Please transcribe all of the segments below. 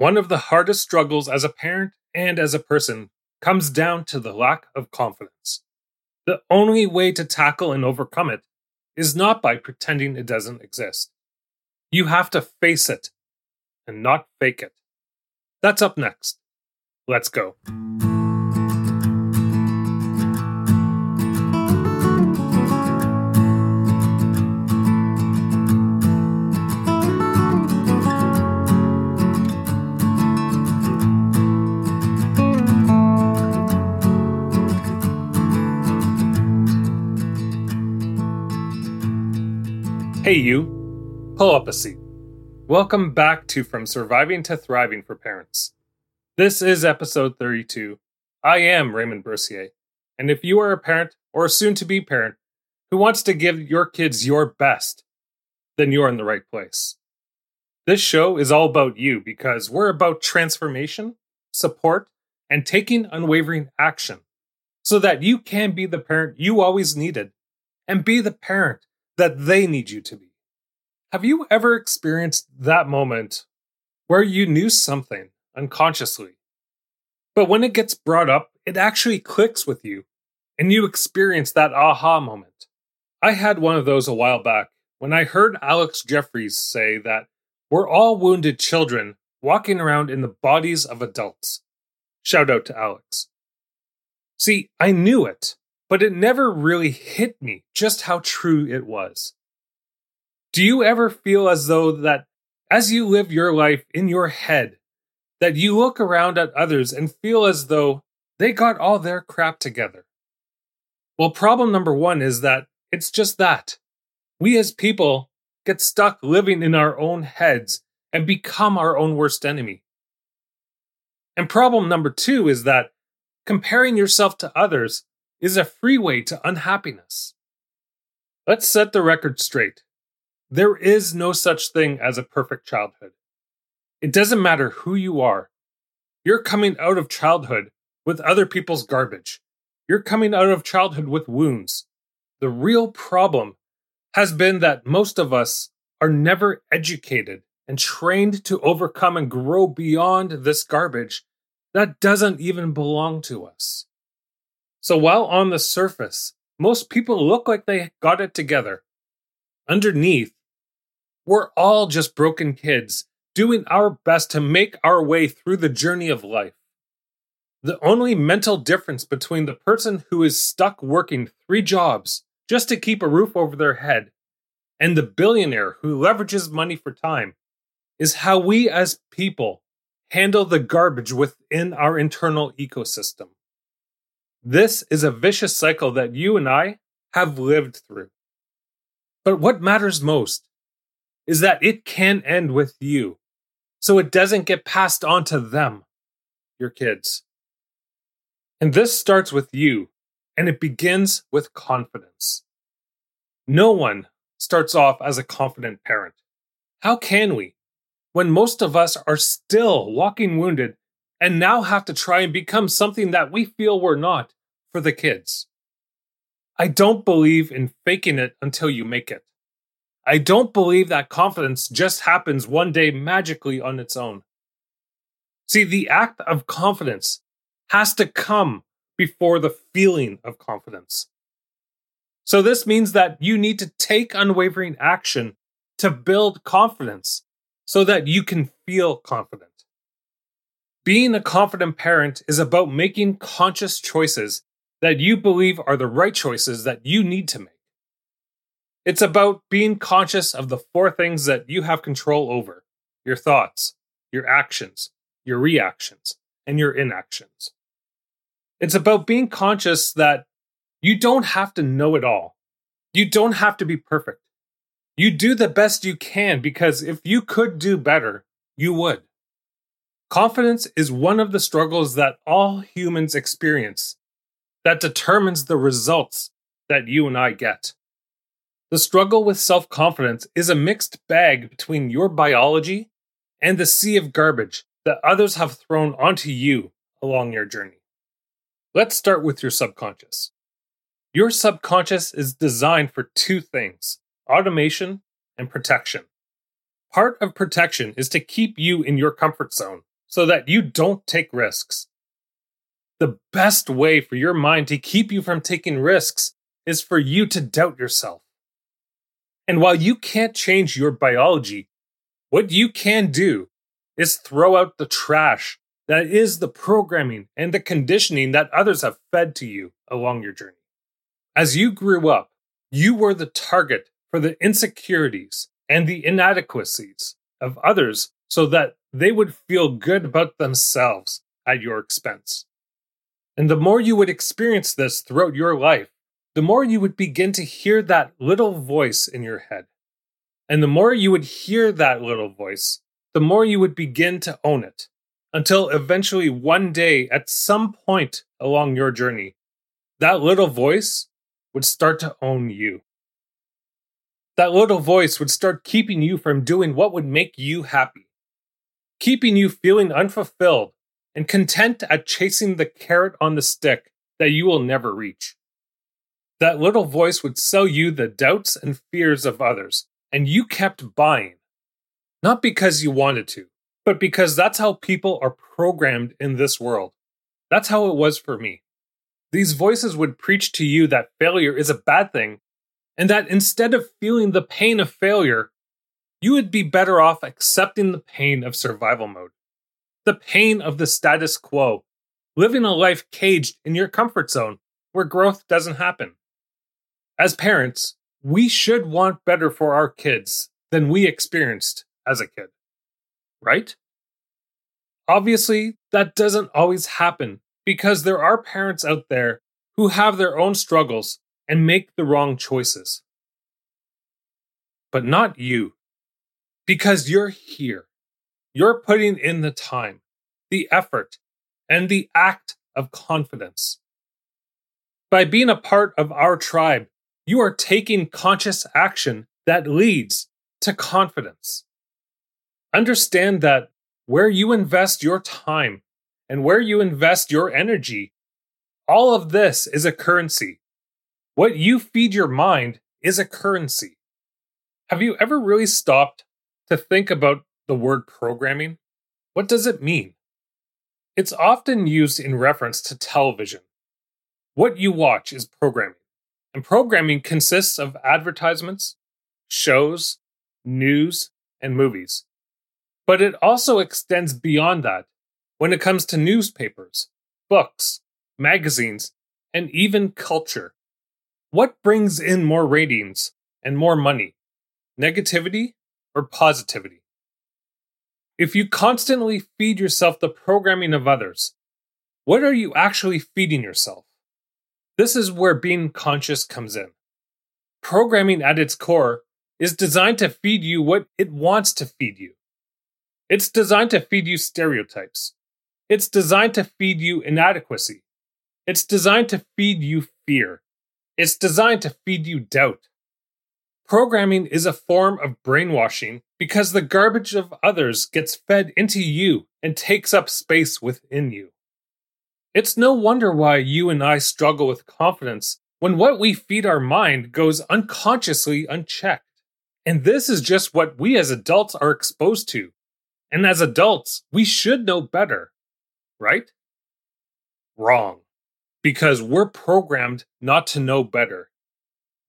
One of the hardest struggles as a parent and as a person comes down to the lack of confidence. The only way to tackle and overcome it is not by pretending it doesn't exist. You have to face it and not fake it. That's up next. Let's go. Hey, you. Pull up a seat. Welcome back to From Surviving to Thriving for Parents. This is episode 32. I am Raymond Bourcier, and if you are a parent or a soon to be parent who wants to give your kids your best, then you're in the right place. This show is all about you because we're about transformation, support, and taking unwavering action so that you can be the parent you always needed and be the parent that they need you to be. Have you ever experienced that moment where you knew something unconsciously, but when it gets brought up, it actually clicks with you and you experience that aha moment? I had one of those a while back when I heard Alex Jeffries say that we're all wounded children walking around in the bodies of adults. Shout out to Alex. See, I knew it, but it never really hit me just how true it was. Do you ever feel as though that as you live your life in your head, that you look around at others and feel as though they got all their crap together? Well, problem number one is that it's just that. We as people get stuck living in our own heads and become our own worst enemy. And problem number two is that comparing yourself to others is a freeway to unhappiness. Let's set the record straight. There is no such thing as a perfect childhood. It doesn't matter who you are. You're coming out of childhood with other people's garbage. You're coming out of childhood with wounds. The real problem has been that most of us are never educated and trained to overcome and grow beyond this garbage that doesn't even belong to us. So while on the surface, most people look like they got it together, underneath, we're all just broken kids doing our best to make our way through the journey of life. The only mental difference between the person who is stuck working three jobs just to keep a roof over their head and the billionaire who leverages money for time is how we as people handle the garbage within our internal ecosystem. This is a vicious cycle that you and I have lived through. But what matters most is that it can end with you, so it doesn't get passed on to them, your kids. And this starts with you, and it begins with confidence. No one starts off as a confident parent. How can we, when most of us are still walking wounded and now have to try and become something that we feel we're not for the kids. I don't believe in faking it until you make it. I don't believe that confidence just happens one day magically on its own. See, the act of confidence has to come before the feeling of confidence. So, this means that you need to take unwavering action to build confidence so that you can feel confident. Being a confident parent is about making conscious choices that you believe are the right choices that you need to make. It's about being conscious of the four things that you have control over your thoughts, your actions, your reactions, and your inactions. It's about being conscious that you don't have to know it all. You don't have to be perfect. You do the best you can because if you could do better, you would. Confidence is one of the struggles that all humans experience that determines the results that you and I get. The struggle with self confidence is a mixed bag between your biology and the sea of garbage that others have thrown onto you along your journey. Let's start with your subconscious. Your subconscious is designed for two things automation and protection. Part of protection is to keep you in your comfort zone so that you don't take risks. The best way for your mind to keep you from taking risks is for you to doubt yourself. And while you can't change your biology, what you can do is throw out the trash that is the programming and the conditioning that others have fed to you along your journey. As you grew up, you were the target for the insecurities and the inadequacies of others so that they would feel good about themselves at your expense. And the more you would experience this throughout your life, the more you would begin to hear that little voice in your head. And the more you would hear that little voice, the more you would begin to own it until eventually one day, at some point along your journey, that little voice would start to own you. That little voice would start keeping you from doing what would make you happy, keeping you feeling unfulfilled and content at chasing the carrot on the stick that you will never reach. That little voice would sell you the doubts and fears of others, and you kept buying. Not because you wanted to, but because that's how people are programmed in this world. That's how it was for me. These voices would preach to you that failure is a bad thing, and that instead of feeling the pain of failure, you would be better off accepting the pain of survival mode, the pain of the status quo, living a life caged in your comfort zone where growth doesn't happen. As parents, we should want better for our kids than we experienced as a kid right? Obviously, that doesn't always happen because there are parents out there who have their own struggles and make the wrong choices. But not you. Because you're here. You're putting in the time, the effort, and the act of confidence. By being a part of our tribe, you are taking conscious action that leads to confidence. Understand that where you invest your time and where you invest your energy, all of this is a currency. What you feed your mind is a currency. Have you ever really stopped to think about the word programming? What does it mean? It's often used in reference to television. What you watch is programming, and programming consists of advertisements, shows, news, and movies. But it also extends beyond that when it comes to newspapers, books, magazines, and even culture. What brings in more ratings and more money? Negativity or positivity? If you constantly feed yourself the programming of others, what are you actually feeding yourself? This is where being conscious comes in. Programming at its core is designed to feed you what it wants to feed you. It's designed to feed you stereotypes. It's designed to feed you inadequacy. It's designed to feed you fear. It's designed to feed you doubt. Programming is a form of brainwashing because the garbage of others gets fed into you and takes up space within you. It's no wonder why you and I struggle with confidence when what we feed our mind goes unconsciously unchecked. And this is just what we as adults are exposed to. And as adults, we should know better, right? Wrong. Because we're programmed not to know better.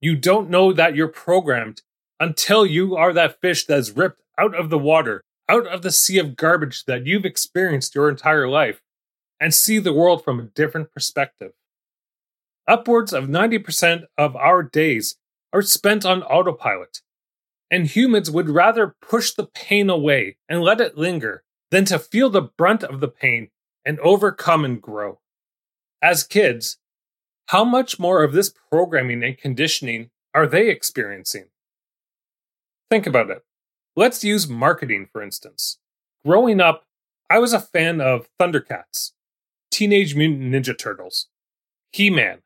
You don't know that you're programmed until you are that fish that's ripped out of the water, out of the sea of garbage that you've experienced your entire life, and see the world from a different perspective. Upwards of 90% of our days are spent on autopilot, and humans would rather push the pain away and let it linger than to feel the brunt of the pain and overcome and grow. As kids, how much more of this programming and conditioning are they experiencing? Think about it. Let's use marketing, for instance. Growing up, I was a fan of Thundercats, Teenage Mutant Ninja Turtles, He Man,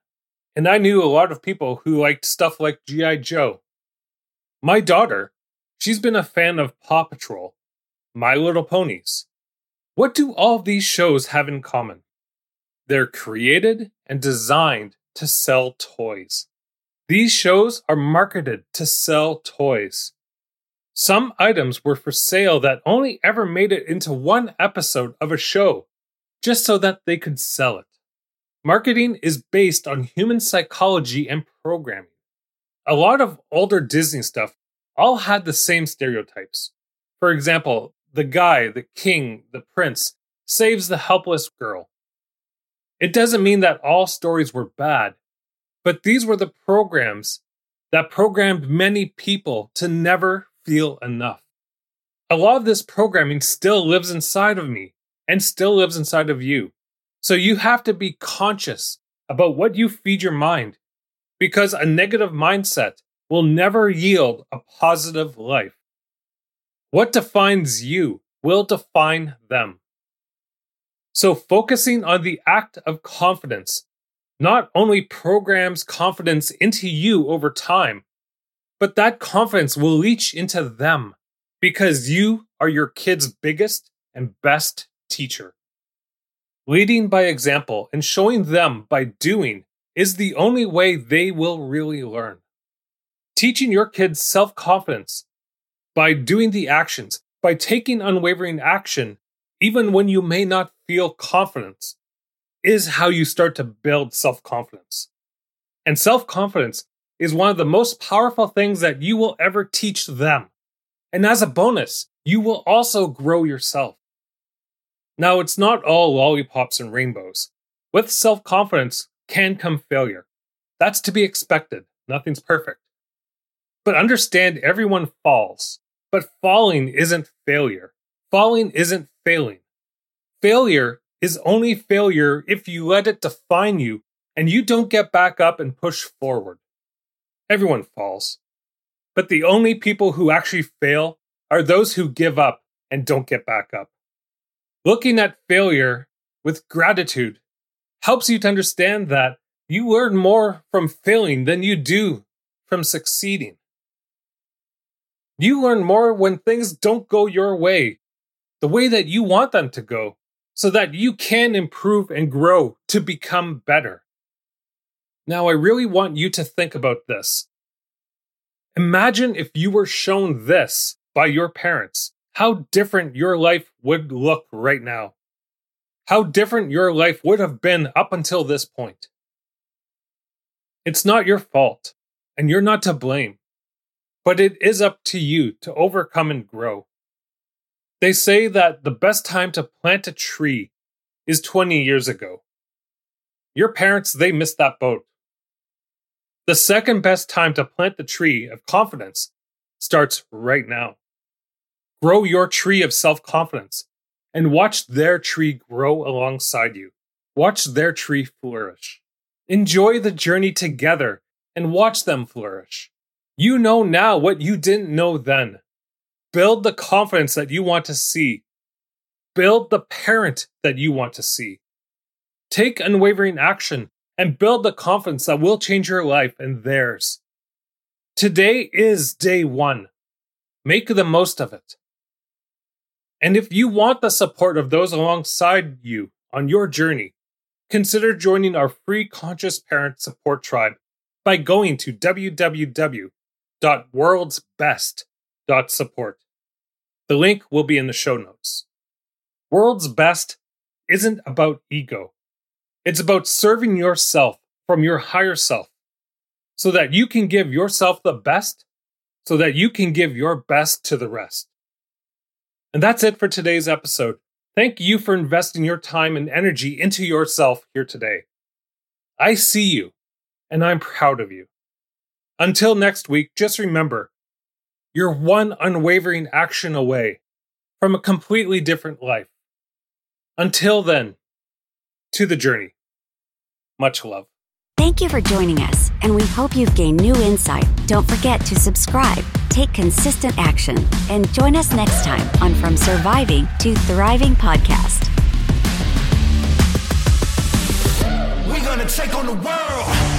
and I knew a lot of people who liked stuff like G.I. Joe my daughter, she's been a fan of Paw Patrol, My Little Ponies. What do all these shows have in common? They're created and designed to sell toys. These shows are marketed to sell toys. Some items were for sale that only ever made it into one episode of a show, just so that they could sell it. Marketing is based on human psychology and programming. A lot of older Disney stuff all had the same stereotypes. For example, the guy, the king, the prince, saves the helpless girl. It doesn't mean that all stories were bad, but these were the programs that programmed many people to never feel enough. A lot of this programming still lives inside of me and still lives inside of you. So you have to be conscious about what you feed your mind because a negative mindset will never yield a positive life. What defines you will define them. So, focusing on the act of confidence not only programs confidence into you over time, but that confidence will leach into them because you are your kid's biggest and best teacher. Leading by example and showing them by doing is the only way they will really learn. Teaching your kids self confidence by doing the actions, by taking unwavering action, even when you may not feel confidence, is how you start to build self confidence. And self confidence is one of the most powerful things that you will ever teach them. And as a bonus, you will also grow yourself. Now, it's not all lollipops and rainbows. With self confidence can come failure. That's to be expected. Nothing's perfect. But understand everyone falls. But falling isn't failure. Falling isn't failing. Failure is only failure if you let it define you and you don't get back up and push forward. Everyone falls. But the only people who actually fail are those who give up and don't get back up. Looking at failure with gratitude helps you to understand that you learn more from failing than you do from succeeding. You learn more when things don't go your way, the way that you want them to go, so that you can improve and grow to become better. Now, I really want you to think about this. Imagine if you were shown this by your parents, how different your life would look right now. How different your life would have been up until this point. It's not your fault, and you're not to blame, but it is up to you to overcome and grow. They say that the best time to plant a tree is 20 years ago. Your parents, they missed that boat. The second best time to plant the tree of confidence starts right now. Grow your tree of self confidence and watch their tree grow alongside you. Watch their tree flourish. Enjoy the journey together and watch them flourish. You know now what you didn't know then. Build the confidence that you want to see. Build the parent that you want to see. Take unwavering action and build the confidence that will change your life and theirs. Today is day one. Make the most of it. And if you want the support of those alongside you on your journey, consider joining our free Conscious Parent Support Tribe by going to www.worldsbest.support. The link will be in the show notes. World's Best isn't about ego. It's about serving yourself from your higher self so that you can give yourself the best, so that you can give your best to the rest. And that's it for today's episode. Thank you for investing your time and energy into yourself here today. I see you, and I'm proud of you. Until next week, just remember you're one unwavering action away from a completely different life. Until then, to the journey. Much love. Thank you for joining us, and we hope you've gained new insight. Don't forget to subscribe, take consistent action, and join us next time on From Surviving to Thriving podcast. We're gonna take on the world.